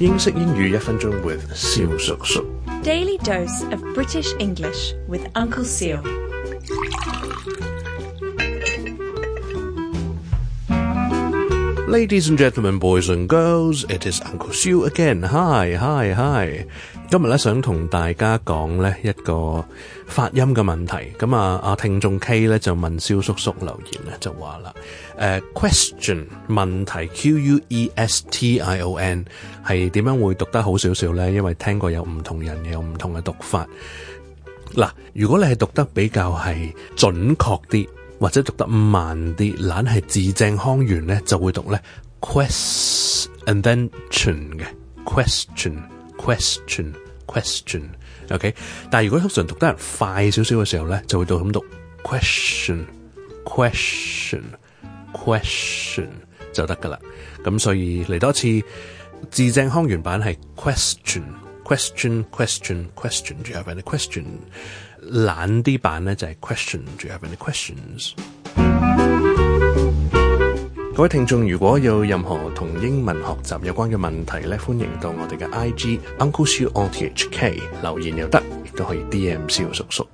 英式英语一分钟 with Daily dose of British English with Uncle Seal。Ladies and gentlemen, boys and girls, it is Uncle Siu again. Hi, hi, hi. 今日咧想同大家讲咧一个发音嘅问题。咁啊，啊听众 K 咧就问萧叔叔留言咧就话啦，诶，question 问题 Q U E S T I O N 系点样会读得好少少咧？因为听过有唔同人有唔同嘅读法。嗱，如果你系读得比较系准确啲。或者讀得慢啲，懶係字正腔圓咧，就會讀咧 question，tion 嘅 question，question，question。OK，但系如果通常讀得快少少嘅時候咧，就會到咁讀 question，question，question 就得噶啦。咁所以嚟多次字正腔圓版係 question。question question question do you have any question 懶啲版呢就係 question do you have any questions 各位聽眾如果有任何同英文學習有關嘅問題呢，歡迎到我哋嘅 IG Uncle Shu on THK 留言又得，亦都可以 DM 蕭叔叔。